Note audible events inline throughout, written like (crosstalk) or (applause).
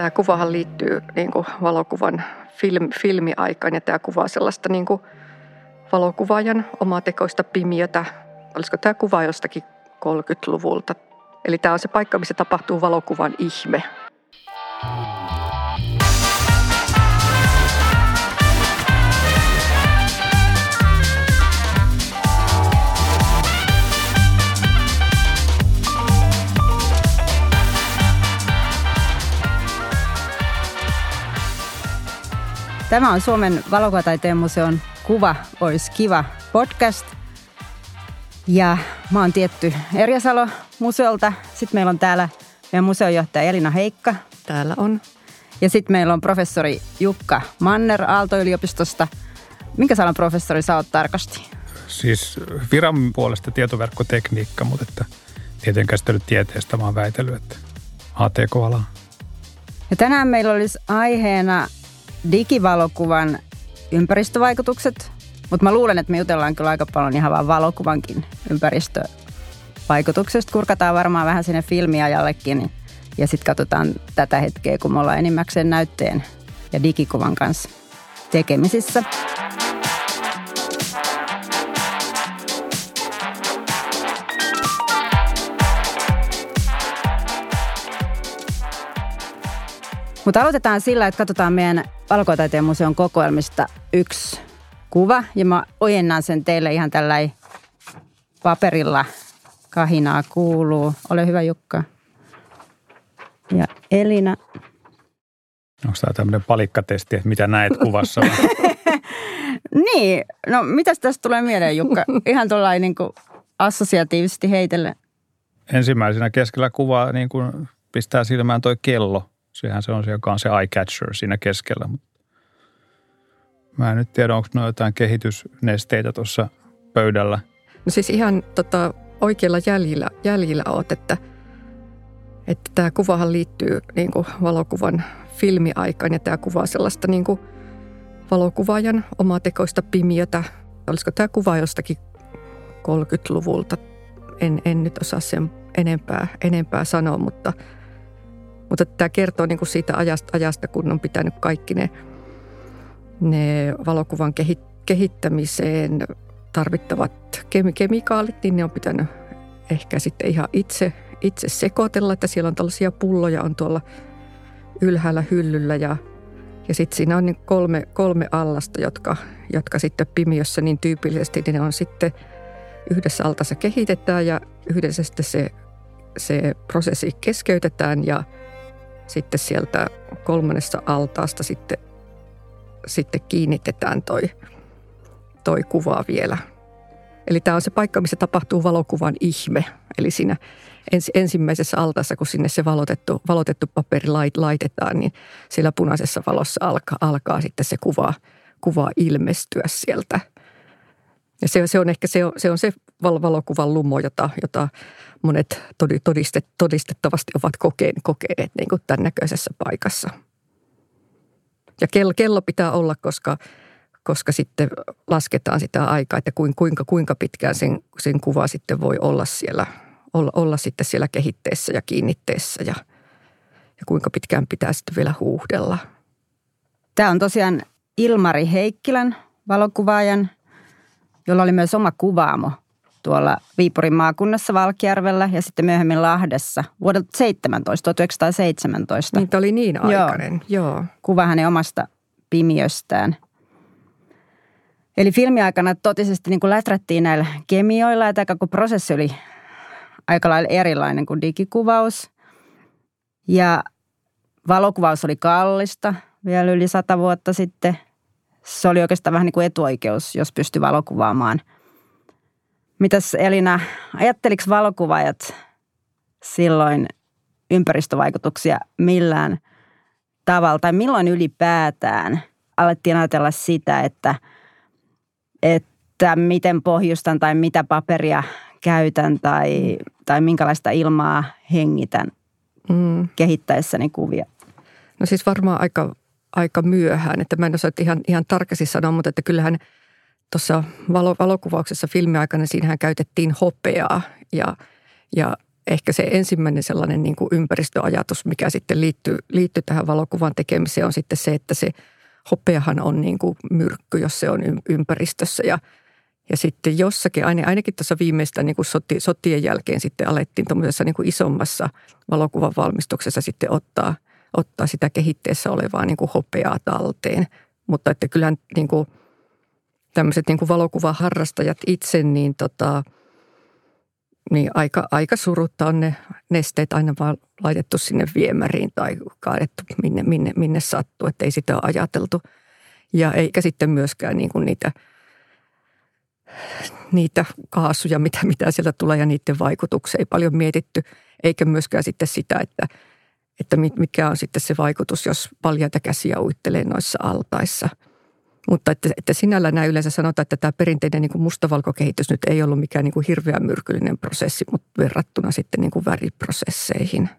Tämä kuvahan liittyy niin kuin valokuvan film, filmiaikaan ja tämä kuvaa sellaista niin kuin valokuvaajan omatekoista pimiötä. Olisiko tämä kuva jostakin 30-luvulta? Eli tämä on se paikka, missä tapahtuu valokuvan ihme. Tämä on Suomen valokuvataiteen museon Kuva olisi kiva podcast. Ja mä oon tietty Erjasalo museolta. Sitten meillä on täällä meidän museonjohtaja Elina Heikka. Täällä on. Ja sitten meillä on professori Jukka Manner Aalto-yliopistosta. Minkä salan professori sä oot tarkasti? Siis viran puolesta tietoverkkotekniikka, mutta että tieteen käsittelytieteestä mä oon väitellyt, että ATK-ala. Ja tänään meillä olisi aiheena digivalokuvan ympäristövaikutukset, mutta mä luulen, että me jutellaan kyllä aika paljon ihan vaan valokuvankin ympäristövaikutuksesta. Kurkataan varmaan vähän sinne filmiajallekin ja sitten katsotaan tätä hetkeä, kun me ollaan enimmäkseen näytteen ja digikuvan kanssa tekemisissä. Mutta aloitetaan sillä, että katsotaan meidän Valkotaiteen museon kokoelmista yksi kuva. Ja mä ojennan sen teille ihan tällä paperilla. Kahinaa kuuluu. Ole hyvä Jukka. Ja Elina. Onko tämä tämmöinen palikkatesti, että mitä näet kuvassa? (laughs) (laughs) niin, no mitäs tästä tulee mieleen Jukka? Ihan tuolla niin kuin assosiatiivisesti heitelle. Ensimmäisenä keskellä kuvaa niin kuin pistää silmään toi kello. Sehän se on se, joka on se eye catcher siinä keskellä. Mä en nyt tiedä, onko jotain kehitysnesteitä tuossa pöydällä. No siis ihan tota, oikealla jäljillä, jäljillä oot, että, että tämä kuvahan liittyy niin kuin valokuvan filmiaikaan ja tämä kuvaa sellaista niin kuin valokuvaajan omatekoista pimiötä. Olisiko tämä kuva jostakin 30-luvulta? En, en nyt osaa sen enempää, enempää sanoa, mutta – mutta tämä kertoo niin kuin siitä ajasta, ajasta, kun on pitänyt kaikki ne, ne valokuvan kehittämiseen tarvittavat kemikaalit, niin ne on pitänyt ehkä sitten ihan itse, itse sekoitella, että siellä on tällaisia pulloja on tuolla ylhäällä hyllyllä ja, ja sitten siinä on niin kolme, kolme allasta, jotka, jotka sitten pimiössä niin tyypillisesti niin ne on sitten yhdessä altassa kehitetään ja yhdessä sitten se, se prosessi keskeytetään ja – sitten sieltä kolmannesta altaasta sitten, sitten kiinnitetään toi, toi kuva vielä. Eli tämä on se paikka, missä tapahtuu valokuvan ihme. Eli siinä ens, ensimmäisessä altaassa, kun sinne se valotettu, valotettu paperi lait, laitetaan, niin siellä punaisessa valossa alkaa, alkaa sitten se kuva, kuva ilmestyä sieltä. Ja se, se on ehkä se, se, on se valokuvan lumo, jota, jota monet todistet, todistettavasti ovat kokeen, kokeneet niin kuin tämän näköisessä paikassa. Ja kello, kello pitää olla, koska, koska sitten lasketaan sitä aikaa, että kuinka, kuinka pitkään sen, sen kuva sitten voi olla siellä, olla, olla sitten siellä kehitteessä ja kiinnitteessä ja, ja kuinka pitkään pitää sitten vielä huuhdella. Tämä on tosiaan Ilmari Heikkilän valokuvaajan, jolla oli myös oma kuvaamo – tuolla Viipurin maakunnassa Valkjärvellä ja sitten myöhemmin Lahdessa vuodelta 17, 1917. Niin, oli niin aikainen, joo. joo. Kuva hänen omasta pimiöstään. Eli filmiaikana totisesti niin kuin läträttiin näillä kemioilla, että aika prosessi oli aika lailla erilainen kuin digikuvaus. Ja valokuvaus oli kallista vielä yli sata vuotta sitten. Se oli oikeastaan vähän niin kuin etuoikeus, jos pystyi valokuvaamaan – Mitäs Elina, ajatteliko valokuvaajat silloin ympäristövaikutuksia millään tavalla tai milloin ylipäätään alettiin ajatella sitä, että, että miten pohjustan tai mitä paperia käytän tai, tai minkälaista ilmaa hengitän mm. kehittäessäni kuvia? No siis varmaan aika, aika myöhään, että mä en osaa ihan, ihan tarkasti sanoa, mutta että kyllähän – tuossa valo, valokuvauksessa filmiaikana siinähän käytettiin hopeaa ja, ja ehkä se ensimmäinen sellainen niin kuin ympäristöajatus, mikä sitten liittyy, liittyy tähän valokuvan tekemiseen, on sitten se, että se hopeahan on niin kuin myrkky, jos se on ympäristössä. Ja, ja sitten jossakin, ainakin tuossa viimeistä niin sotien jälkeen sitten alettiin tuommoisessa niin isommassa valokuvan valmistuksessa sitten ottaa, ottaa sitä kehitteessä olevaa niin kuin hopeaa talteen. Mutta että kyllähän niin kuin tämmöiset niin kuin valokuvaharrastajat itse, niin tota – niin aika, aika surutta on ne nesteet aina vaan laitettu sinne viemäriin tai kaadettu minne, minne, minne sattuu, että ei sitä ole ajateltu. Ja eikä sitten myöskään niin kuin niitä, niitä kaasuja, mitä, mitä sieltä tulee ja niiden vaikutuksia ei paljon mietitty. Eikä myöskään sitten sitä, että, että mikä on sitten se vaikutus, jos paljaita käsiä uittelee noissa altaissa – mutta että, että sinällä näin yleensä sanotaan, että tämä perinteinen niin kuin mustavalkokehitys nyt ei ollut mikään niin kuin hirveän myrkyllinen prosessi, mutta verrattuna sitten niin kuin väriprosesseihin.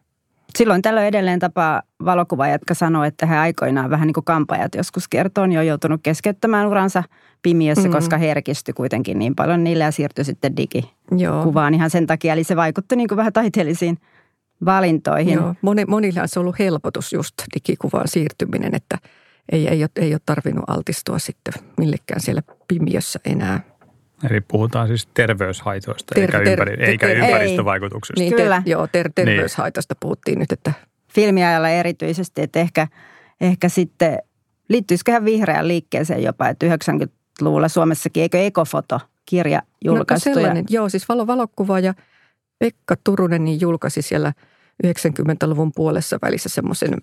Silloin tällöin edelleen tapaa valokuvaajat, jotka sanoo, että he aikoinaan vähän niin kuin kampajat joskus kertoo, niin on joutunut keskeyttämään uransa pimiössä, mm. koska herkistyi kuitenkin niin paljon niille ja siirtyi sitten digikuvaan ihan sen takia. Eli se vaikutti niin kuin vähän taiteellisiin valintoihin. Joo, Moni, monilla on ollut helpotus just digikuvaan siirtyminen, että – ei, ei, ole, ei ole tarvinnut altistua sitten millekään siellä pimiössä enää. Eli puhutaan siis terveyshaitoista ter, eikä, ympäri, ter, eikä ter, ympäristövaikutuksista. Niin, Kyllä. Joo, ter, terveyshaitoista niin. puhuttiin nyt. Että. Filmiajalla erityisesti, että ehkä, ehkä sitten liittyisiköhän vihreään liikkeeseen jopa, että 90-luvulla Suomessakin, eikö Ekofoto-kirja no, julkaistu? No sellainen, joo, siis valo, valokuva ja Pekka Turunen niin julkaisi siellä 90-luvun puolessa välissä semmoisen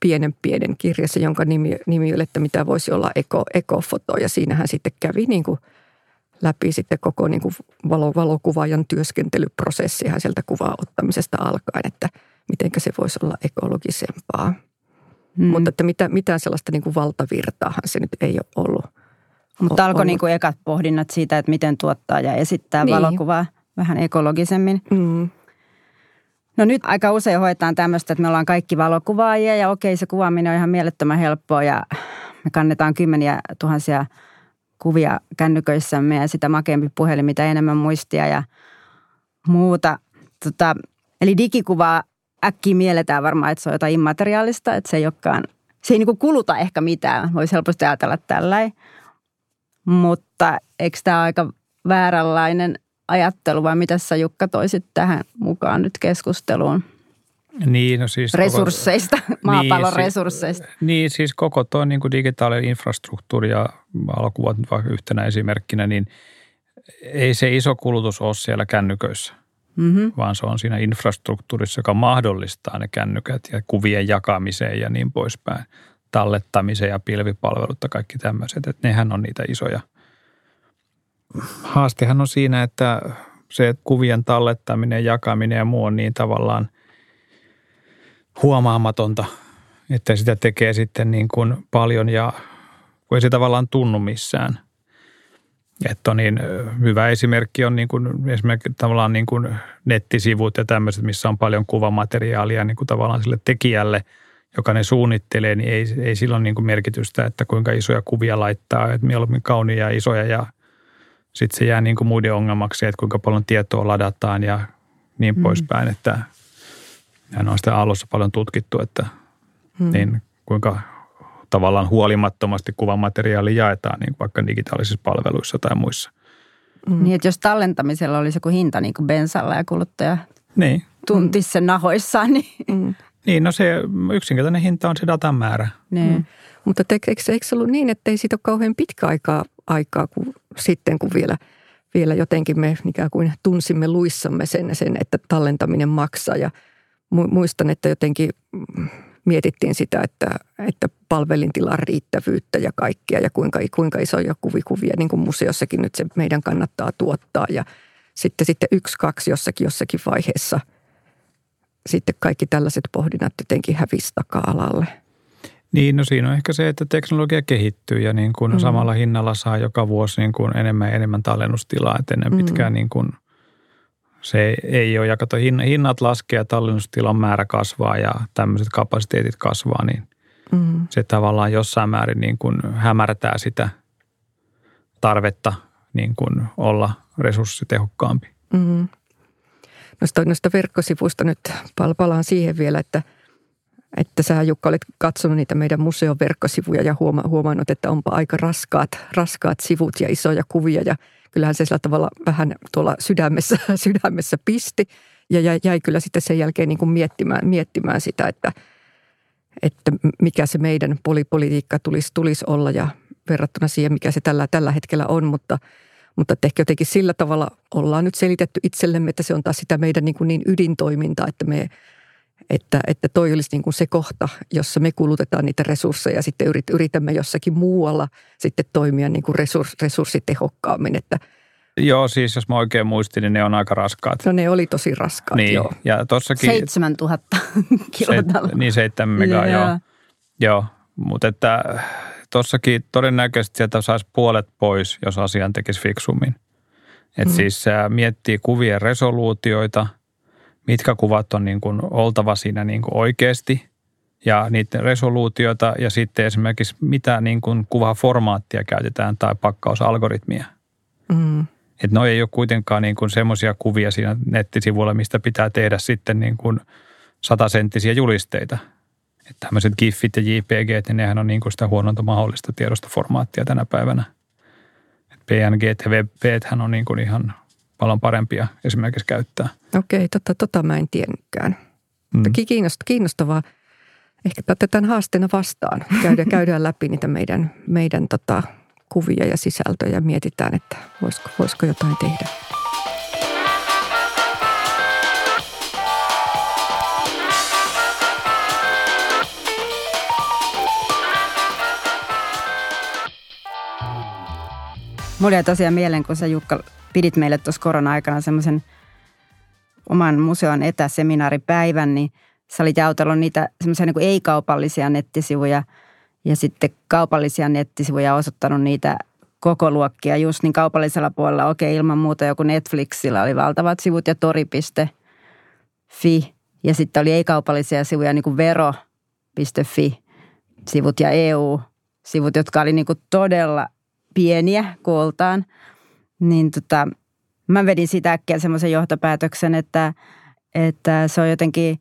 pienen pienen kirjassa, jonka nimi, nimi oli, että mitä voisi olla eko, ekofoto. Ja siinähän sitten kävi niin kuin läpi sitten koko niin kuin valo, valokuvaajan työskentelyprosessi ihan sieltä kuvaa ottamisesta alkaen, että miten se voisi olla ekologisempaa. Hmm. Mutta että mitä, mitään sellaista niin kuin valtavirtaahan se nyt ei ole ollut. Mutta alkoi niin kuin ekat pohdinnat siitä, että miten tuottaa ja esittää niin. valokuvaa vähän ekologisemmin. Hmm. No nyt aika usein hoitaan tämmöistä, että me ollaan kaikki valokuvaajia ja okei se kuvaaminen on ihan mielettömän helppoa ja me kannetaan kymmeniä tuhansia kuvia kännyköissämme ja sitä makeampi puhelin, mitä enemmän muistia ja muuta. Tota, eli digikuvaa äkkiä mielletään varmaan, että se on jotain immateriaalista, että se ei olekaan, se ei niinku kuluta ehkä mitään, voisi helposti ajatella tällä. Mutta eikö tämä aika vääränlainen ajattelu vai mitä sä Jukka toisit tähän mukaan nyt keskusteluun? Niin, no siis resursseista, koko, (laughs) (laughs) maapallon niin, resursseista. Niin, siis koko tuo niin digitaalinen infrastruktuuri ja valokuvat vaikka yhtenä esimerkkinä, niin ei se iso kulutus ole siellä kännyköissä, mm-hmm. vaan se on siinä infrastruktuurissa, joka mahdollistaa ne kännykät ja kuvien jakamiseen ja niin poispäin, tallettamiseen ja pilvipalvelut ja kaikki tämmöiset. Että nehän on niitä isoja – haastehan on siinä, että se kuvien tallettaminen, jakaminen ja muu on niin tavallaan huomaamatonta, että sitä tekee sitten niin kuin paljon ja ei se tavallaan tunnu missään. Että niin, hyvä esimerkki on niin kuin, esimerkiksi tavallaan niin kuin nettisivut ja tämmöiset, missä on paljon kuvamateriaalia niin kuin tavallaan sille tekijälle, joka ne suunnittelee, niin ei, ei silloin niin kuin merkitystä, että kuinka isoja kuvia laittaa, että mieluummin kaunia ja isoja ja sitten se jää niin kuin muiden ongelmaksi, että kuinka paljon tietoa ladataan ja niin mm. poispäin, että hän on sitä alussa paljon tutkittu, että mm. niin kuinka tavallaan huolimattomasti kuvamateriaali jaetaan niin vaikka digitaalisissa palveluissa tai muissa. Mm. Niin, että jos tallentamisella olisi joku hinta niin kuin bensalla ja kuluttaja niin. tuntisi sen nahoissaan, niin... Mm. Niin, no se yksinkertainen hinta on se datan määrä. Niin. Mm. Mutta eikö, eikö se ollut niin, että ei siitä ole kauhean pitkä aikaa, aikaa kun, sitten, kun vielä, vielä jotenkin me ikään kuin tunsimme luissamme sen, sen, että tallentaminen maksaa. Ja muistan, että jotenkin mietittiin sitä, että, että palvelintilan riittävyyttä ja kaikkea ja kuinka, kuinka isoja kuvikuvia niin kuin museossakin nyt se meidän kannattaa tuottaa. Ja sitten, sitten yksi, kaksi jossakin, jossakin vaiheessa sitten kaikki tällaiset pohdinnat jotenkin hävisi taka-alalle – niin, no siinä on ehkä se, että teknologia kehittyy ja niin kuin mm. samalla hinnalla saa joka vuosi niin kuin enemmän ja enemmän tallennustilaa. Että ennen mm. pitkään niin kuin se ei ole, ja kato, hinnat laskee ja tallennustilan määrä kasvaa ja tämmöiset kapasiteetit kasvaa, niin mm. se tavallaan jossain määrin niin kuin hämärtää sitä tarvetta niin kuin olla resurssitehokkaampi. Mm. noista, noista verkkosivuista nyt palaan siihen vielä, että, että sä Jukka olet katsonut niitä meidän museon verkkosivuja ja huoma, huomannut, että onpa aika raskaat, raskaat sivut ja isoja kuvia. Ja kyllähän se sillä tavalla vähän tuolla sydämessä, (laughs) sydämessä pisti. Ja jäi, jäi kyllä sitten sen jälkeen niin kuin miettimään, miettimään sitä, että, että mikä se meidän polipolitiikka tulisi, tulisi olla ja verrattuna siihen, mikä se tällä, tällä hetkellä on, mutta – mutta ehkä jotenkin sillä tavalla ollaan nyt selitetty itsellemme, että se on taas sitä meidän niin, kuin niin ydintoimintaa, että me että, että toi olisi niin kuin se kohta, jossa me kulutetaan niitä resursseja ja sitten yritämme jossakin muualla sitten toimia niin kuin resurs, resurssitehokkaammin. Että Joo, siis jos mä oikein muistin, niin ne on aika raskaat. No ne oli tosi raskaat, niin, joo. Ja tossakin, 7000 (laughs) kiloa. Niin, 7 megaa, joo. joo. Joo, mutta että Tossakin todennäköisesti sieltä saisi puolet pois, jos asian tekisi fiksummin. Et mm. siis miettii kuvien resoluutioita, mitkä kuvat on niin kuin oltava siinä niin kuin oikeasti ja niiden resoluutioita ja sitten esimerkiksi mitä niin kuin kuvaformaattia käytetään tai pakkausalgoritmia. Mm. Että ne ei ole kuitenkaan niin kuin semmoisia kuvia siinä nettisivuilla, mistä pitää tehdä sitten niin kuin satasenttisiä julisteita – että tämmöiset GIFit ja JPG, niin nehän on niin kuin sitä huononta mahdollista tiedostoformaattia tänä päivänä. Et PNG ja WebP hän on niin kuin ihan paljon parempia esimerkiksi käyttää. Okei, tota, tota mä en tiennytkään. Mm. Kiinnostavaa. Ehkä otetaan haasteena vastaan. Käydään, käydään läpi niitä meidän, meidän tota, kuvia ja sisältöjä ja mietitään, että voisiko, voisiko jotain tehdä. Mulla jäi tosiaan mieleen, kun sä Jukka pidit meille tuossa korona-aikana semmoisen oman museon etäseminaaripäivän, niin sä olit jaotellut niitä semmoisia niin ei-kaupallisia nettisivuja ja sitten kaupallisia nettisivuja osoittanut niitä koko luokkia just niin kaupallisella puolella. Okei, ilman muuta joku Netflixillä oli valtavat sivut ja tori.fi ja sitten oli ei-kaupallisia sivuja niin kuin vero.fi sivut ja EU-sivut, jotka oli niin kuin todella pieniä kooltaan, niin tota, mä vedin sitä äkkiä semmoisen johtopäätöksen, että, että se on jotenkin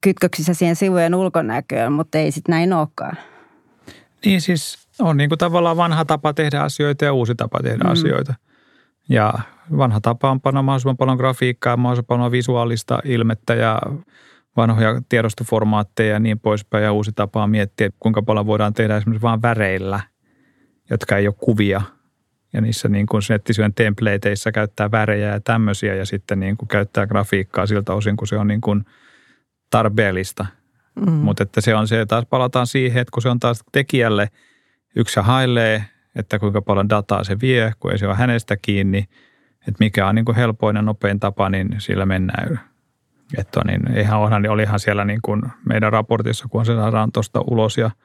kytköksissä siihen sivujen ulkonäköön, mutta ei sitten näin olekaan. Niin siis on niin kuin tavallaan vanha tapa tehdä asioita ja uusi tapa tehdä mm. asioita. Ja vanha tapa on panna mahdollisimman paljon grafiikkaa, mahdollisimman paljon visuaalista ilmettä ja vanhoja tiedostoformaatteja ja niin poispäin. Ja uusi tapa on miettiä, kuinka paljon voidaan tehdä esimerkiksi vain väreillä – jotka ei ole kuvia. Ja niissä niin kuin nettisivujen templateissa käyttää värejä ja tämmöisiä ja sitten niin kuin käyttää grafiikkaa siltä osin, kun se on niin kuin tarpeellista. Mm. Mutta että se on se, taas palataan siihen, että kun se on taas tekijälle, yksi hailee, että kuinka paljon dataa se vie, kun ei se ole hänestä kiinni, että mikä on niin kuin helpoin ja nopein tapa, niin sillä mennään. Että niin, eihän onhan, niin olihan siellä niin kuin meidän raportissa, kun se saadaan tuosta ulos ja –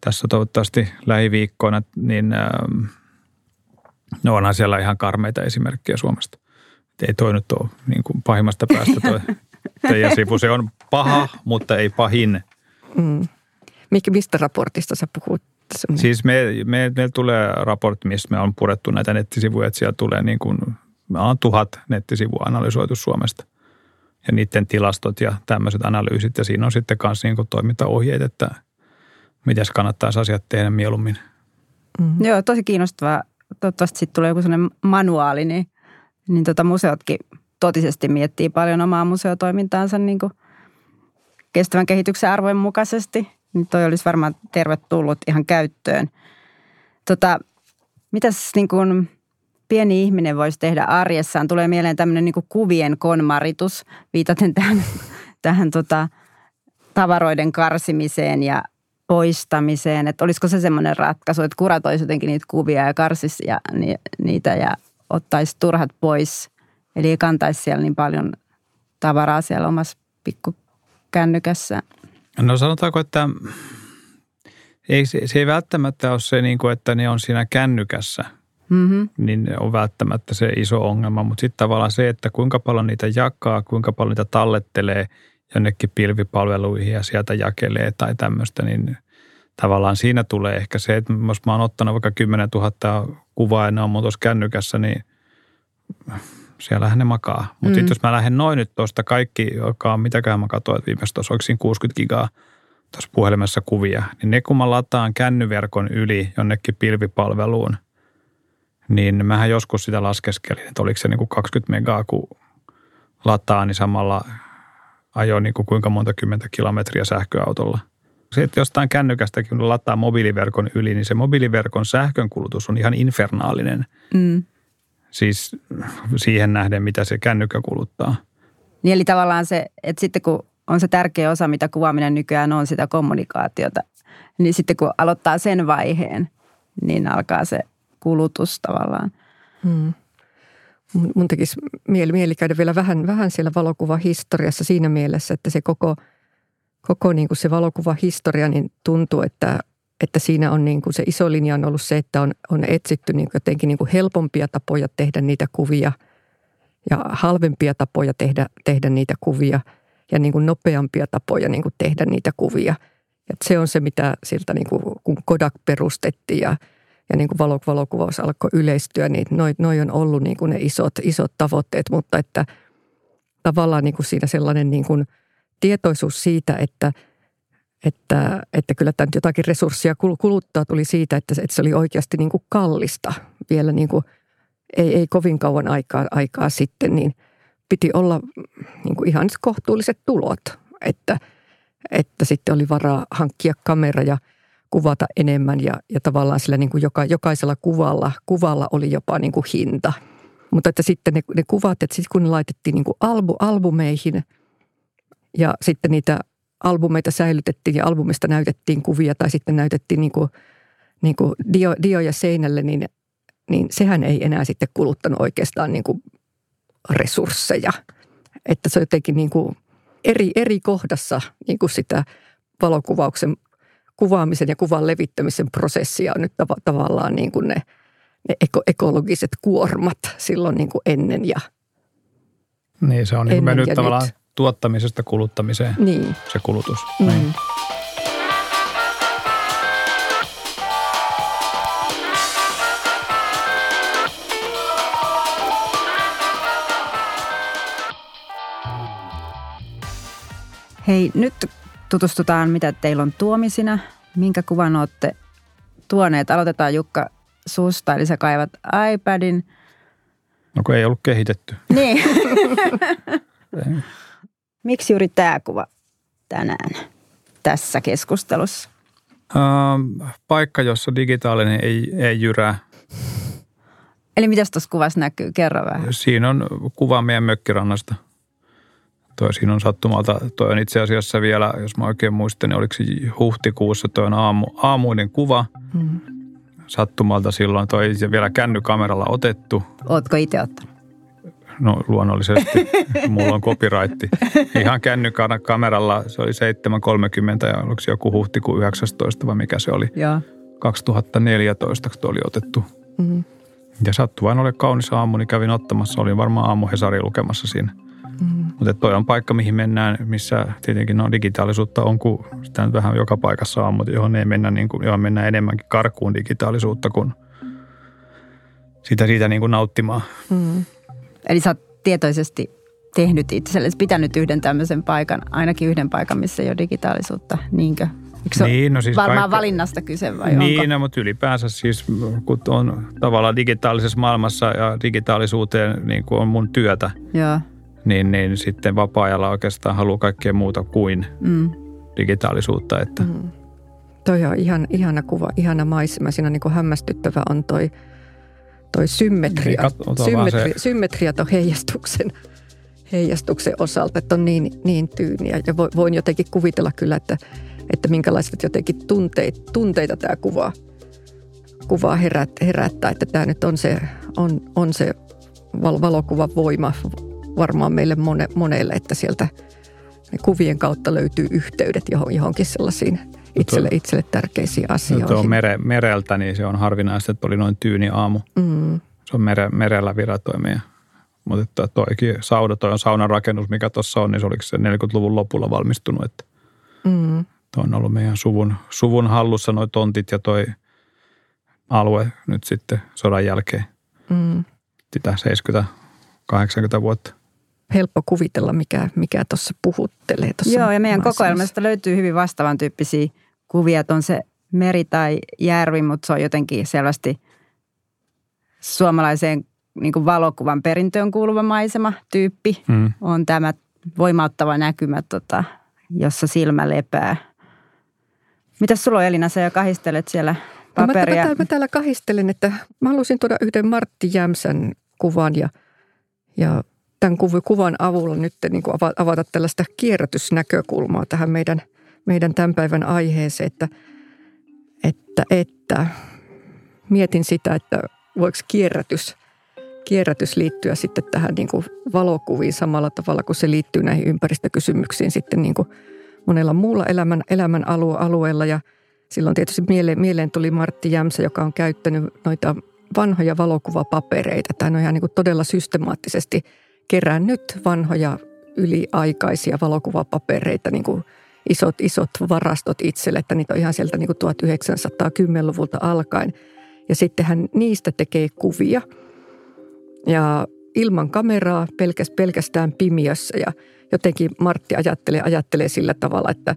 tässä toivottavasti lähiviikkoina, niin ähm, no onhan siellä ihan karmeita esimerkkejä Suomesta. Et ei toi nyt ole niin kuin pahimmasta päästä toi (laughs) teidän sivu. Se on paha, mutta ei pahin. Mm. Mistä raportista sä puhut? Siis me, me, meillä tulee raportti, missä me on purettu näitä nettisivuja, että siellä tulee niin kuin, me on tuhat nettisivua analysoitu Suomesta. Ja niiden tilastot ja tämmöiset analyysit. Ja siinä on sitten myös niin toimintaohjeet, että – mitäs kannattaisi asiat tehdä mieluummin. Mm. Joo, tosi kiinnostavaa. Toivottavasti sitten tulee joku sellainen manuaali, niin, niin tota museotkin totisesti miettii paljon omaa museotoimintaansa niin kuin kestävän kehityksen arvojen mukaisesti. Niin toi olisi varmaan tervetullut ihan käyttöön. Tota, mitäs niin kuin pieni ihminen voisi tehdä arjessaan? Tulee mieleen tämmöinen niin kuvien konmaritus, viitaten tähän, tähän tota, tavaroiden karsimiseen ja poistamiseen, että olisiko se semmoinen ratkaisu, että kuratoisi jotenkin niitä kuvia ja karsisi ja, ni, niitä ja ottaisi turhat pois. Eli ei kantaisi siellä niin paljon tavaraa siellä omassa pikkukännykässä. No sanotaanko, että ei, se, se ei välttämättä ole se, niin kuin, että ne on siinä kännykässä. Mm-hmm. Niin on välttämättä se iso ongelma, mutta sitten tavallaan se, että kuinka paljon niitä jakaa, kuinka paljon niitä tallettelee – jonnekin pilvipalveluihin ja sieltä jakelee tai tämmöistä, niin tavallaan siinä tulee ehkä se, että jos mä oon ottanut vaikka 10 000 kuvaa ja ne on tuossa kännykässä, niin siellähän ne makaa. Mutta mm. jos mä lähden noin nyt tuosta kaikki, joka on mitäkään mä katsoin, että viimeistä tuossa, oliko siinä 60 gigaa tuossa puhelimessa kuvia, niin ne kun mä lataan kännyverkon yli jonnekin pilvipalveluun, niin mähän joskus sitä laskeskelin, että oliko se niin kuin 20 megaa, kun lataa, niin samalla ajoi niin kuin kuinka monta kymmentä kilometriä sähköautolla. Se, että jostain kännykästäkin kun lataa mobiiliverkon yli, niin se mobiiliverkon sähkönkulutus on ihan infernaalinen. Mm. Siis siihen nähden, mitä se kännykkä kuluttaa. Niin eli tavallaan se, että sitten kun on se tärkeä osa, mitä kuvaaminen nykyään on, sitä kommunikaatiota, niin sitten kun aloittaa sen vaiheen, niin alkaa se kulutus tavallaan. Hmm. Mun tekisi mieli, mieli käydä vielä vähän, vähän siellä valokuvahistoriassa siinä mielessä, että se koko, koko niin kuin se valokuvahistoria niin tuntuu, että, että siinä on niin kuin se iso linja on ollut se, että on, on etsitty niin jotenkin niin kuin helpompia tapoja tehdä niitä kuvia ja halvempia tapoja tehdä, tehdä niitä kuvia ja niin kuin nopeampia tapoja niin kuin tehdä niitä kuvia. Et se on se, mitä siltä niin kuin, kun Kodak perustettiin ja – ja niin kuin valokuvaus alkoi yleistyä, niin noi, noi on ollut niin kuin ne isot, isot tavoitteet, mutta että tavallaan niin kuin siinä sellainen niin kuin tietoisuus siitä, että, että, että kyllä tämä jotakin resursseja kuluttaa tuli siitä, että, että se oli oikeasti niin kuin kallista vielä niin kuin, ei, ei kovin kauan aikaa, aikaa sitten, niin piti olla niin kuin ihan kohtuulliset tulot, että, että sitten oli varaa hankkia kamera ja – kuvata enemmän ja, ja tavallaan sillä niin kuin joka, jokaisella kuvalla, kuvalla oli jopa niin kuin hinta. Mutta että sitten ne, ne kuvat, että sitten kun ne laitettiin niin kuin albu, albumeihin ja sitten niitä albumeita säilytettiin ja albumista näytettiin kuvia tai sitten näytettiin niin kuin, niin kuin dio, dioja seinälle, niin, niin sehän ei enää sitten kuluttanut oikeastaan niin kuin resursseja. Että se on jotenkin niin kuin eri, eri kohdassa niin kuin sitä valokuvauksen kuvaamisen ja kuvan levittämisen prosessia on nyt tav- tavallaan niin kuin ne, ne eko- ekologiset kuormat silloin niin kuin ennen ja Niin, se on niin kuin mennyt tavallaan nyt. tuottamisesta kuluttamiseen niin. se kulutus. Mm. Niin. Hei, nyt tutustutaan, mitä teillä on tuomisina, minkä kuvan olette tuoneet. Aloitetaan Jukka susta, eli sä kaivat iPadin. No kun ei ollut kehitetty. Niin. Miksi juuri tämä kuva tänään tässä keskustelussa? Uh, paikka, jossa digitaalinen ei, ei jyrää. Eli mitä tuossa kuvassa näkyy? Kerro vähän. Siinä on kuva meidän mökkirannasta – Toi siinä on sattumalta, toi on itse asiassa vielä, jos mä oikein muistan, niin oliko se huhtikuussa, toi on aamu, aamuinen kuva. Mm. Sattumalta silloin toi vielä kännykameralla otettu. Ootko itse ottanut? No luonnollisesti. (laughs) Mulla on copyright. Ihan kännykameralla se oli 7.30 ja oliko se joku huhtikuun 19 vai mikä se oli? Joo. 2014 tuo oli otettu. Mm-hmm. Ja sattu vain ole kaunis aamu, niin kävin ottamassa. Olin varmaan aamu Hesari lukemassa siinä – Mm. Mutta toi on paikka, mihin mennään, missä tietenkin no, digitaalisuutta on, kun sitä nyt vähän joka paikassa on, mutta johon ei mennä, niin kuin, johon mennään enemmänkin karkuun digitaalisuutta kuin sitä siitä niin kuin nauttimaan. Mm. Eli sä oot tietoisesti tehnyt itsellesi, pitänyt yhden tämmöisen paikan, ainakin yhden paikan, missä ei ole digitaalisuutta, niinkö? Eikö niin, no siis varmaan kaikki... valinnasta kyse vai Niin, onko? No, mutta ylipäänsä siis, kun on tavallaan digitaalisessa maailmassa ja digitaalisuuteen niin kuin on mun työtä, Joo niin, niin sitten vapaa-ajalla oikeastaan haluaa kaikkea muuta kuin mm. digitaalisuutta. Että. Mm. Toi on ihan, ihana kuva, ihana maisema. Siinä on niin kuin hämmästyttävä on toi, toi symmetria. Niin, symmetri, se. symmetria ton heijastuksen, heijastuksen osalta, että on niin, niin tyyniä. Ja voin jotenkin kuvitella kyllä, että, että minkälaiset jotenkin tunteita, tunteita tämä kuva, kuva herät, herättää. Että tämä nyt on se, on, on se valokuvan voima, varmaan meille mone, monelle, että sieltä ne kuvien kautta löytyy yhteydet johonkin sellaisiin itselle, itselle tärkeisiin asioihin. Tuo mere, mereltä, niin se on harvinaista, että oli noin tyyni aamu. Mm. Se on mere, merellä viratoimia. Mutta toikin sauda, toi on saunan rakennus, mikä tuossa on, niin se oliko se 40-luvun lopulla valmistunut. Että mm. Toi on ollut meidän suvun, suvun hallussa noi tontit ja toi alue nyt sitten sodan jälkeen. Mm. Sitä 70 80 vuotta. Helppo kuvitella, mikä, mikä tuossa puhuttelee. Tossa Joo, ja meidän kokoelmasta löytyy hyvin vastaavan tyyppisiä kuvia, että on se meri tai järvi, mutta se on jotenkin selvästi suomalaiseen niin kuin valokuvan perintöön kuuluva maisema tyyppi. Mm. On tämä voimauttava näkymä, tota, jossa silmä lepää. Mitäs sulla on Elina, sä jo kahistelet siellä paperia? No mä, mä, mä täällä kahistelen, että mä halusin tuoda yhden Martti Jämsän kuvan ja, ja tämän kuvan avulla nyt niin kuin avata tällaista kierrätysnäkökulmaa tähän meidän, meidän tämän päivän aiheeseen, että, että, että mietin sitä, että voiko kierrätys, kierrätys liittyä sitten tähän niin kuin valokuviin samalla tavalla kuin se liittyy näihin ympäristökysymyksiin sitten niin kuin monella muulla elämän, elämän alue, alueella. Ja silloin tietysti mieleen, mieleen tuli Martti Jämsä, joka on käyttänyt noita vanhoja valokuvapapereita. Tämä on ihan niin kuin todella systemaattisesti kerännyt vanhoja yliaikaisia valokuvapapereita, niin kuin isot, isot varastot itselle, että niitä on ihan sieltä niin kuin 1910-luvulta alkaen. Ja sitten hän niistä tekee kuvia ja ilman kameraa pelkästään pimiössä ja jotenkin Martti ajattelee, ajattelee sillä tavalla, että,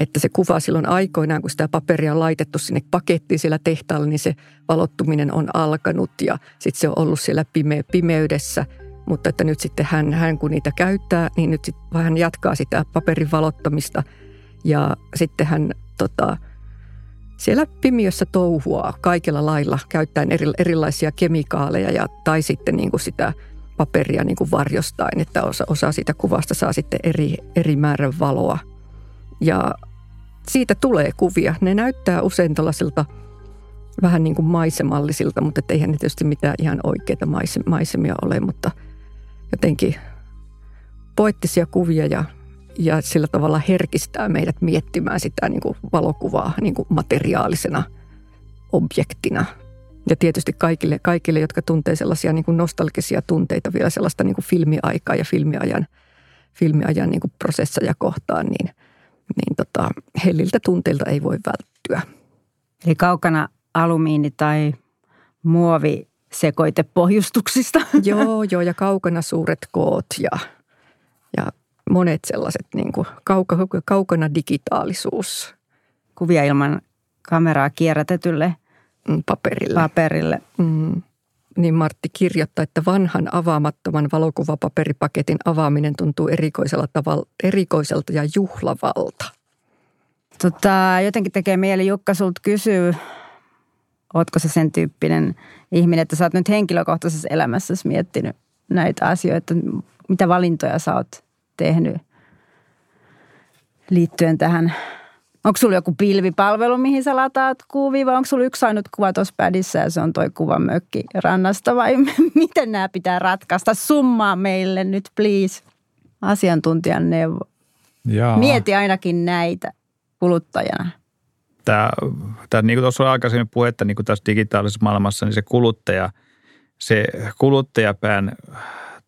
että se kuva silloin aikoinaan, kun sitä paperia on laitettu sinne pakettiin siellä tehtaalla, niin se valottuminen on alkanut ja sitten se on ollut siellä pime, pimeydessä. Mutta että nyt sitten hän, hän kun niitä käyttää, niin nyt sitten vähän jatkaa sitä paperin valottamista ja sitten hän tota, siellä pimiössä touhua kaikilla lailla käyttäen eri, erilaisia kemikaaleja ja, tai sitten niin kuin sitä paperia niin kuin varjostain, että osa, osa siitä kuvasta saa sitten eri, eri määrän valoa. Ja siitä tulee kuvia. Ne näyttää usein tällaisilta vähän niin kuin maisemallisilta, mutta eihän ne tietysti mitään ihan oikeita maisemia ole, mutta jotenkin poettisia kuvia ja ja sillä tavalla herkistää meidät miettimään sitä niin kuin valokuvaa niin kuin materiaalisena objektina. Ja tietysti kaikille, kaikille jotka tuntee sellaisia niin kuin nostalgisia tunteita vielä sellaista niin kuin filmiaikaa ja filmiajan, filmiajan niin kuin prosesseja kohtaan, niin, niin tota, helliltä tunteilta ei voi välttyä. Eli kaukana alumiini- tai muovi sekoitepohjustuksista. (laughs) Joo, joo, ja kaukana suuret koot ja, ja monet sellaiset niin kuin kauka, kaukana digitaalisuus. Kuvia ilman kameraa kierrätetylle mm, paperille. paperille. Mm. Niin Martti kirjoittaa, että vanhan avaamattoman valokuvapaperipaketin avaaminen tuntuu erikoisella tavalla, erikoiselta ja juhlavalta. Tota, jotenkin tekee mieli Jukka sulta kysyä, ootko se sen tyyppinen ihminen, että sä oot nyt henkilökohtaisessa elämässäsi miettinyt näitä asioita, mitä valintoja sä oot tehnyt liittyen tähän. Onko sulla joku pilvipalvelu, mihin sä lataat kuvia vai onko sulla yksi ainut kuva tuossa pädissä ja se on toi mökki rannasta vai (laughs) miten nämä pitää ratkaista? Summaa meille nyt please asiantuntijan neuvo. Jaa. Mieti ainakin näitä kuluttajana. Tämä, tämä niin kuin tuossa oli aikaisemmin puhetta niin kuin tässä digitaalisessa maailmassa, niin se kuluttaja, se kuluttajapään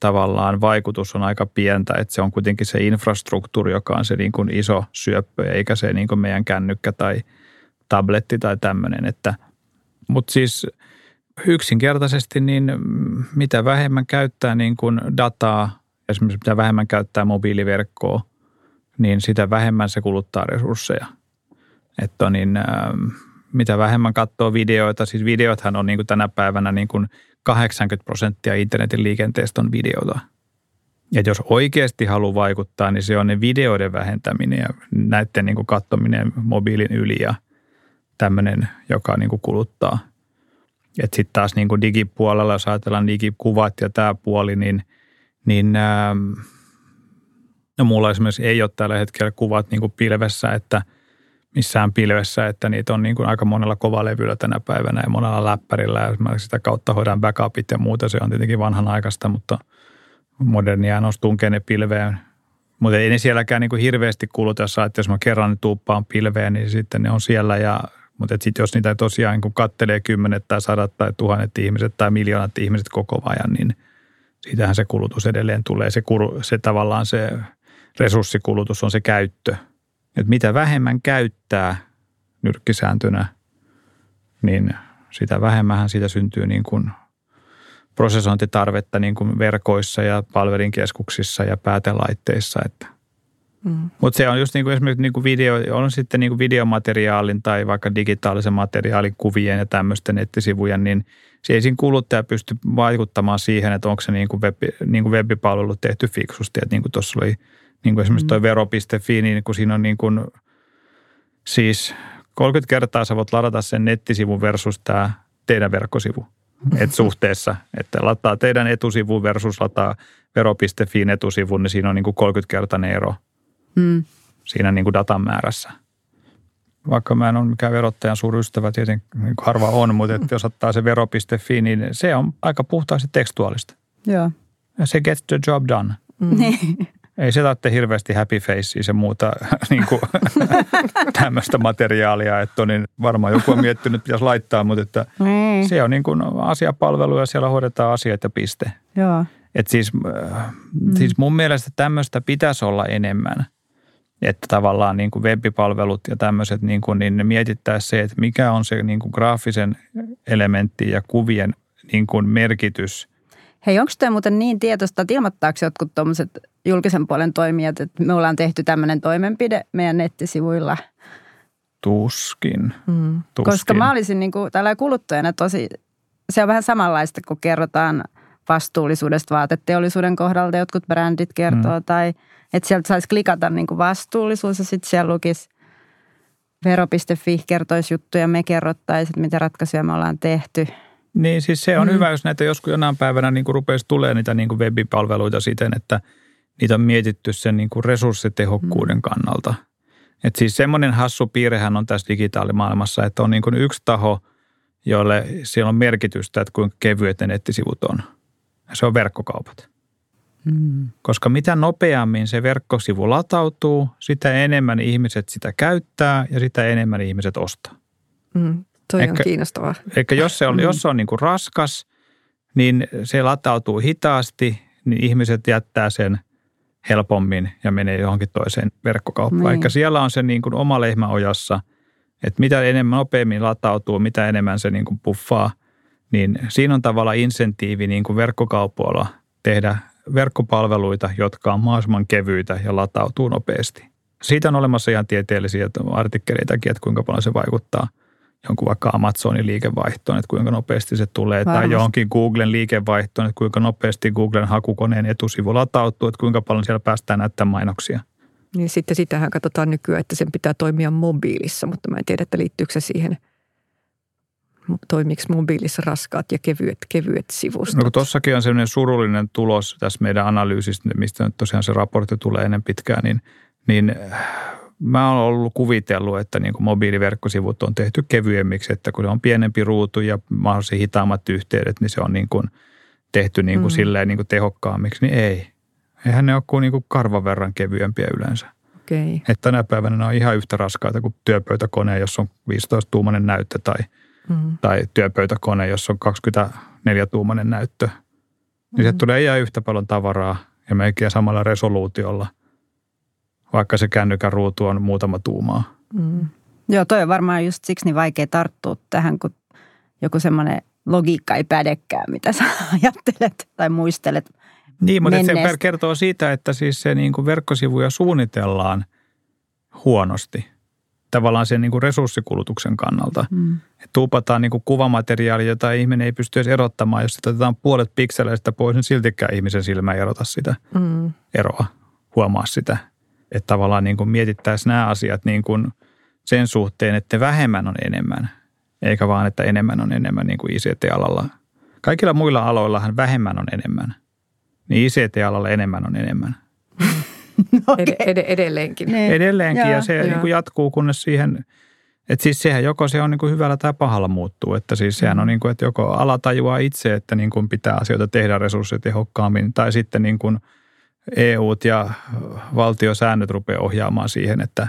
tavallaan vaikutus on aika pientä, että se on kuitenkin se infrastruktuuri, joka on se niin kuin iso syöppö, eikä se niin kuin meidän kännykkä tai tabletti tai tämmöinen. Että, mutta siis yksinkertaisesti niin mitä vähemmän käyttää niin kuin dataa, esimerkiksi mitä vähemmän käyttää mobiiliverkkoa, niin sitä vähemmän se kuluttaa resursseja. Että niin, mitä vähemmän katsoo videoita, siis videothan on niin kuin tänä päivänä niin kuin – 80 prosenttia internetin liikenteestä on videota. Ja jos oikeasti haluaa vaikuttaa, niin se on ne videoiden vähentäminen ja näiden niin katsominen mobiilin yli ja tämmöinen, joka niin kuin kuluttaa. Että sitten taas niin kuin digipuolella, jos ajatellaan digikuvat ja tämä puoli, niin, niin ähm, no mulla esimerkiksi ei ole tällä hetkellä kuvat niin kuin pilvessä, että – missään pilvessä, että niitä on niin kuin aika monella kovalevyllä tänä päivänä ja monella läppärillä ja sitä kautta hoidaan backupit ja muuta. Se on tietenkin vanhanaikaista, mutta modernia on tunkee ne pilveen. Mutta ei ne sielläkään niin kuin hirveästi kuluta, jos että jos mä kerran ne tuuppaan pilveen, niin sitten ne on siellä ja mutta sitten jos niitä tosiaan niin kattelee kymmenet tai sadat tai tuhannet ihmiset tai miljoonat ihmiset koko ajan, niin siitähän se kulutus edelleen tulee. Se, se tavallaan se resurssikulutus on se käyttö – että mitä vähemmän käyttää nyrkkisääntönä, niin sitä vähemmän siitä syntyy niin kuin prosessointitarvetta niin kuin verkoissa ja palvelinkeskuksissa ja päätelaitteissa. Että. Mm. Mutta se on just niin kuin esimerkiksi niin kuin video, on sitten niin kuin videomateriaalin tai vaikka digitaalisen materiaalin kuvien ja tämmöisten nettisivujen, niin se ei siinä kuluttaja pysty vaikuttamaan siihen, että onko se niin kuin web, niin kuin webipalvelu tehty fiksusti. Että niin kuin tuossa oli niin kuin esimerkiksi tuo mm. vero.fi, niin kun siinä on niin kuin, siis 30 kertaa sä voit ladata sen nettisivun versus tämä teidän verkkosivu. Et (laughs) suhteessa, että lataa teidän etusivu versus lataa vero.fi etusivu, niin siinä on niin kuin 30-kertainen ero mm. siinä niin kuin datan määrässä. Vaikka mä en ole mikään verottajan ystävä, tietenkin niin harva on, mutta että jos ottaa se vero.fi, niin se on aika puhtaasti tekstuaalista. Joo. Ja se gets the job done. Mm. (laughs) (laughs) Ei se tarvitse hirveästi happy face ja muuta (laughs) niin kuin, (laughs) tämmöistä materiaalia, että on, niin varmaan joku on miettinyt, että pitäisi laittaa, mutta että niin. se on niin kuin asiapalvelu ja siellä hoidetaan asiat ja piste. Joo. Et siis, äh, mm. siis mun mielestä tämmöistä pitäisi olla enemmän. Että tavallaan niin kuin web-palvelut ja tämmöiset, niin, kuin, niin ne mietittäisiin se, että mikä on se niin kuin graafisen elementti ja kuvien niin kuin merkitys – Hei, onko tämä muuten niin tietoista, että ilmoittaako jotkut tuommoiset julkisen puolen toimijat, että me ollaan tehty tämmöinen toimenpide meidän nettisivuilla? Tuskin. Mm. Tuskin. Koska mä olisin niin kuin, tällä kuluttajana tosi, se on vähän samanlaista, kun kerrotaan vastuullisuudesta vaateteollisuuden kohdalta, jotkut brändit kertoo, mm. tai että sieltä saisi klikata niin kuin vastuullisuus ja sitten siellä lukisi vero.fi kertoisi juttuja, me kerrottaisiin, mitä ratkaisuja me ollaan tehty – niin siis se on mm. hyvä, jos näitä joskus jonain päivänä niin kuin rupeaisi tulee niitä niin kuin webipalveluita siten, että niitä on mietitty sen niin kuin resurssitehokkuuden mm. kannalta. Et siis semmoinen hassu piirrehän on tässä digitaalimaailmassa, että on niin kuin yksi taho, jolle siellä on merkitystä, että kuinka kevyet ne nettisivut on. Ja se on verkkokaupat. Mm. Koska mitä nopeammin se verkkosivu latautuu, sitä enemmän ihmiset sitä käyttää ja sitä enemmän ihmiset ostaa. Mm. Toi ehkä, on kiinnostavaa. Ehkä jos se on, mm. jos se on niin kuin raskas, niin se latautuu hitaasti, niin ihmiset jättää sen helpommin ja menee johonkin toiseen verkkokauppaan. Niin. Ehkä siellä on se niin kuin oma lehmä ojassa, että mitä enemmän nopeammin latautuu, mitä enemmän se niin kuin puffaa, niin siinä on tavallaan insentiivi niin kuin verkkokaupoilla tehdä verkkopalveluita, jotka on mahdollisimman kevyitä ja latautuu nopeasti. Siitä on olemassa ihan tieteellisiä artikkeleitakin, että kuinka paljon se vaikuttaa – jonkun vaikka Amazonin liikevaihtoon, että kuinka nopeasti se tulee, Varmasti. tai johonkin Googlen liikevaihtoon, että kuinka nopeasti Googlen hakukoneen etusivu latautuu, että kuinka paljon siellä päästään näyttämään mainoksia. Niin sitten sitähän katsotaan nykyään, että sen pitää toimia mobiilissa, mutta mä en tiedä, että liittyykö se siihen, toimiksi mobiilissa raskaat ja kevyet, kevyet sivustot. No tuossakin on sellainen surullinen tulos tässä meidän analyysistä, mistä nyt tosiaan se raportti tulee ennen pitkään, niin, niin mä oon ollut kuvitellut, että niin kuin mobiiliverkkosivut on tehty kevyemmiksi, että kun se on pienempi ruutu ja mahdollisesti hitaammat yhteydet, niin se on niin kuin tehty niin kuin mm. silleen niin kuin tehokkaammiksi, niin ei. Eihän ne ole kuin, niin kuin karvan verran kevyempiä yleensä. Okay. Että tänä päivänä ne on ihan yhtä raskaita kuin työpöytäkone, jos on 15-tuumainen näyttö tai, mm. tai työpöytäkone, jos on 24-tuumainen näyttö. Niin mm. se tulee ihan yhtä paljon tavaraa ja melkein samalla resoluutiolla – vaikka se kännykän ruutu on muutama tuumaa. Mm. Joo, toi on varmaan just siksi niin vaikea tarttua tähän, kun joku semmoinen logiikka ei pädekään, mitä sä (laughs) ajattelet tai muistelet Niin, mutta se kertoo siitä, että siis se niin kuin verkkosivuja suunnitellaan huonosti tavallaan sen niin kuin resurssikulutuksen kannalta. Mm. Tuupataan niin kuin kuvamateriaalia, jota ihminen ei pysty edes erottamaan. Jos sitä otetaan puolet pikseleistä pois, niin siltikään ihmisen silmä ei erota sitä mm. eroa, huomaa sitä. Että tavallaan niin kuin mietittäisiin nämä asiat niin kuin sen suhteen, että vähemmän on enemmän, eikä vaan, että enemmän on enemmän niin kuin ICT-alalla. Kaikilla muilla aloillahan vähemmän on enemmän, niin ICT-alalla enemmän on enemmän. (laughs) okay. Ed- ed- edelleenkin. Ne. Edelleenkin ja, ja se niin kuin jatkuu, kunnes siihen, että siis sehän joko se on niin kuin hyvällä tai pahalla muuttuu. Että siis sehän on mm. niin kuin, että joko ala tajuaa itse, että niin kuin pitää asioita tehdä resurssitehokkaammin tai sitten niin kuin – EUt ja valtiosäännöt rupeaa ohjaamaan siihen, että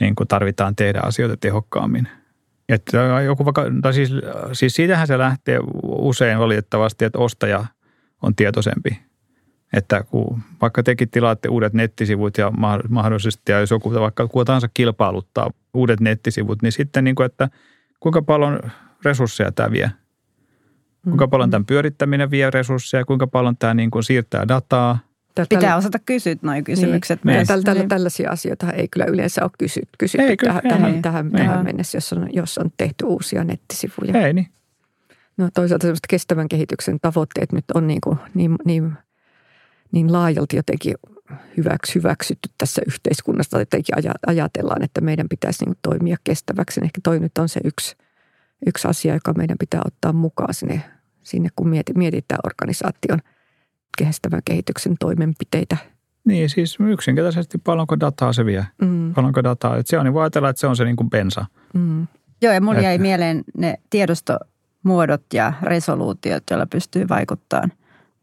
niin kuin tarvitaan tehdä asioita tehokkaammin. Että joku vaikka, tai siis, siis siitähän se lähtee usein valitettavasti, että ostaja on tietoisempi. Että kun vaikka tekin tilaatte uudet nettisivut ja mahdollisesti, ja jos joku vaikka kuka tahansa kilpailuttaa uudet nettisivut, niin sitten niin kuin, että kuinka paljon resursseja tämä vie. Kuinka paljon tämän pyörittäminen vie resursseja, kuinka paljon tämä niin kuin siirtää dataa. Pitää osata kysyä nuo kysymykset niin. myös. Tällä, tällä, niin. Tällaisia asioita ei kyllä yleensä ole kysytty, kysytty ei, tähän, ei, tähän, ei, tähän, ei. tähän mennessä, jos on, jos on tehty uusia nettisivuja. Ei niin. No toisaalta kestävän kehityksen tavoitteet nyt on niin, kuin, niin, niin, niin laajalti jotenkin hyväks, hyväksytty tässä yhteiskunnassa. Jotenkin ajatellaan, että meidän pitäisi niin toimia kestäväksi. Ehkä toi nyt on se yksi, yksi asia, joka meidän pitää ottaa mukaan sinne, sinne kun mietitään organisaation kestävän kehityksen toimenpiteitä. Niin, siis yksinkertaisesti paljonko dataa se vie. Mm. Paljonko dataa. Että se on, niin voi ajatella, että se on se niin kuin bensa. Mm. Joo, ja mulla jäi mieleen ne tiedostomuodot ja resoluutiot, joilla pystyy vaikuttamaan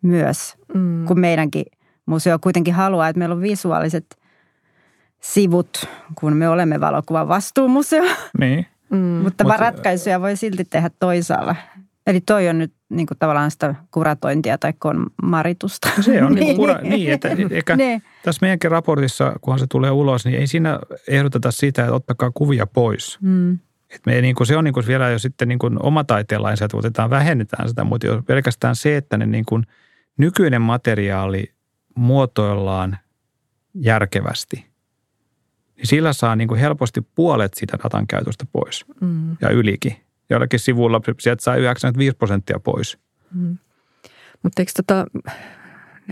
myös, mm. kun meidänkin – museo kuitenkin haluaa, että meillä on visuaaliset sivut, kun me olemme valokuvan vastuumuseo. Niin. Mm. (laughs) Mutta Mut, ratkaisuja voi silti tehdä toisaalla. Eli toi on nyt niin kuin tavallaan sitä kuratointia tai maritusta. Se on (laughs) niin, kura, niin että (laughs) eikä niin. tässä meidänkin raportissa, kunhan se tulee ulos, niin ei siinä ehdoteta sitä, että ottakaa kuvia pois. Mm. Et me niin kuin, se on niin kuin vielä jo sitten niin kuin oma taiteen lainsäädäntö, otetaan, vähennetään sitä, mutta jos pelkästään se, että ne niin kuin nykyinen materiaali muotoillaan järkevästi, niin sillä saa niin kuin helposti puolet sitä datan käytöstä pois mm. ja ylikin. Jollakin sivulla sieltä saa 95 prosenttia pois. Mm. Mutta eikö tota,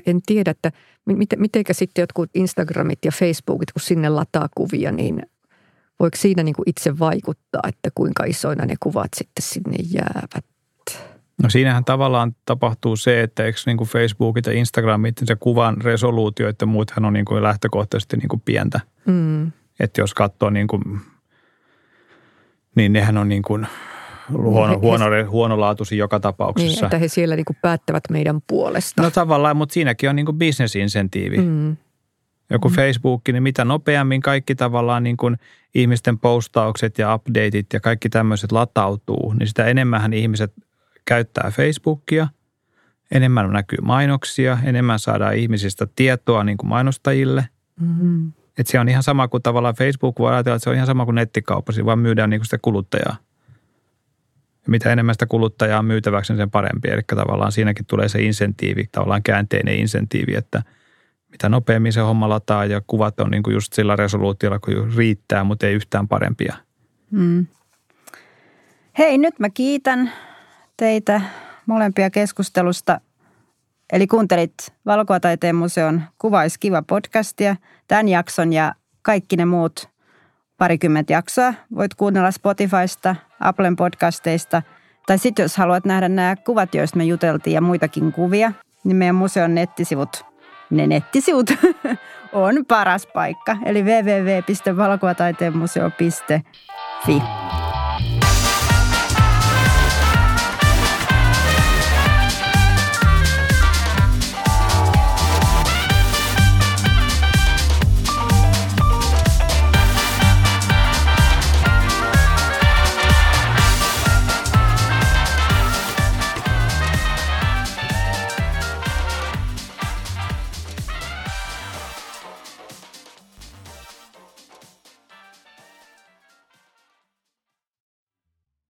en tiedä, että miten, mitenkä sitten jotkut Instagramit ja Facebookit, kun sinne lataa kuvia, niin voiko siinä niin kuin itse vaikuttaa, että kuinka isoina ne kuvat sitten sinne jäävät? No siinähän tavallaan tapahtuu se, että eikö niin kuin Facebookit ja Instagramit, se kuvan resoluutio, että muuthan on niin kuin lähtökohtaisesti niin kuin pientä. Mm. Että jos katsoo niin kuin, niin nehän on niin kuin huono, huono, huonolaatuisia joka tapauksessa. Niin, että he siellä niin kuin päättävät meidän puolesta. No tavallaan, mutta siinäkin on niin kuin bisnesinsentiivi. Mm. Joku mm. Facebook, niin mitä nopeammin kaikki tavallaan niin kuin ihmisten postaukset ja updateit ja kaikki tämmöiset latautuu, niin sitä enemmän ihmiset – käyttää Facebookia, enemmän näkyy mainoksia, enemmän saadaan ihmisistä tietoa niin kuin mainostajille. Mm-hmm. Et se on ihan sama kuin tavallaan Facebook voi ajatella, että se on ihan sama kuin nettikauppa, vaan myydään niin kuin sitä kuluttajaa. Mitä enemmän sitä kuluttajaa on myytäväksi, niin sen parempi. Eli tavallaan siinäkin tulee se insentiivi, tavallaan käänteinen insentiivi, että mitä nopeammin se homma lataa ja kuvat on niin kuin just sillä resoluutiolla, kun riittää, mutta ei yhtään parempia. Mm. Hei, nyt mä kiitän teitä molempia keskustelusta. Eli kuuntelit Valokuvataiteen museon Kuvais kiva podcastia. Tämän jakson ja kaikki ne muut parikymmentä jaksoa voit kuunnella Spotifysta, Applen podcasteista. Tai sitten jos haluat nähdä nämä kuvat, joista me juteltiin ja muitakin kuvia, niin meidän museon nettisivut, ne nettisivut (laughs) on paras paikka. Eli www.valokuvataiteenmuseo.fi.